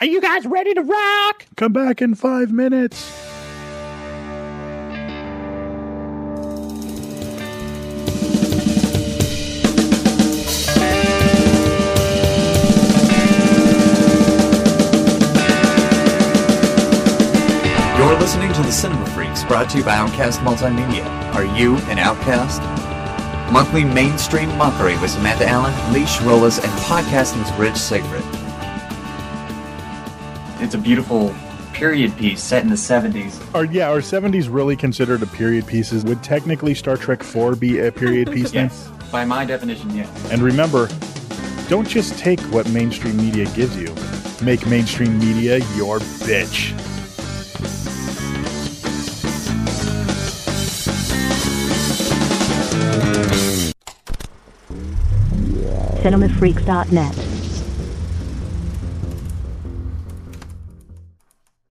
Are you guys ready to rock? Come back in five minutes. You're listening to the Cinema Freaks, brought to you by Outcast Multimedia. Are you an outcast? Monthly mainstream mockery with Samantha Allen, Lee Rolas, and podcasting's Rich Sigrid. It's a beautiful period piece set in the 70s. Are yeah, are seventies really considered a period pieces? Would technically Star Trek Four be a period piece then? Yes. By my definition, yes. And remember, don't just take what mainstream media gives you. Make mainstream media your bitch. cinemafreaks.net.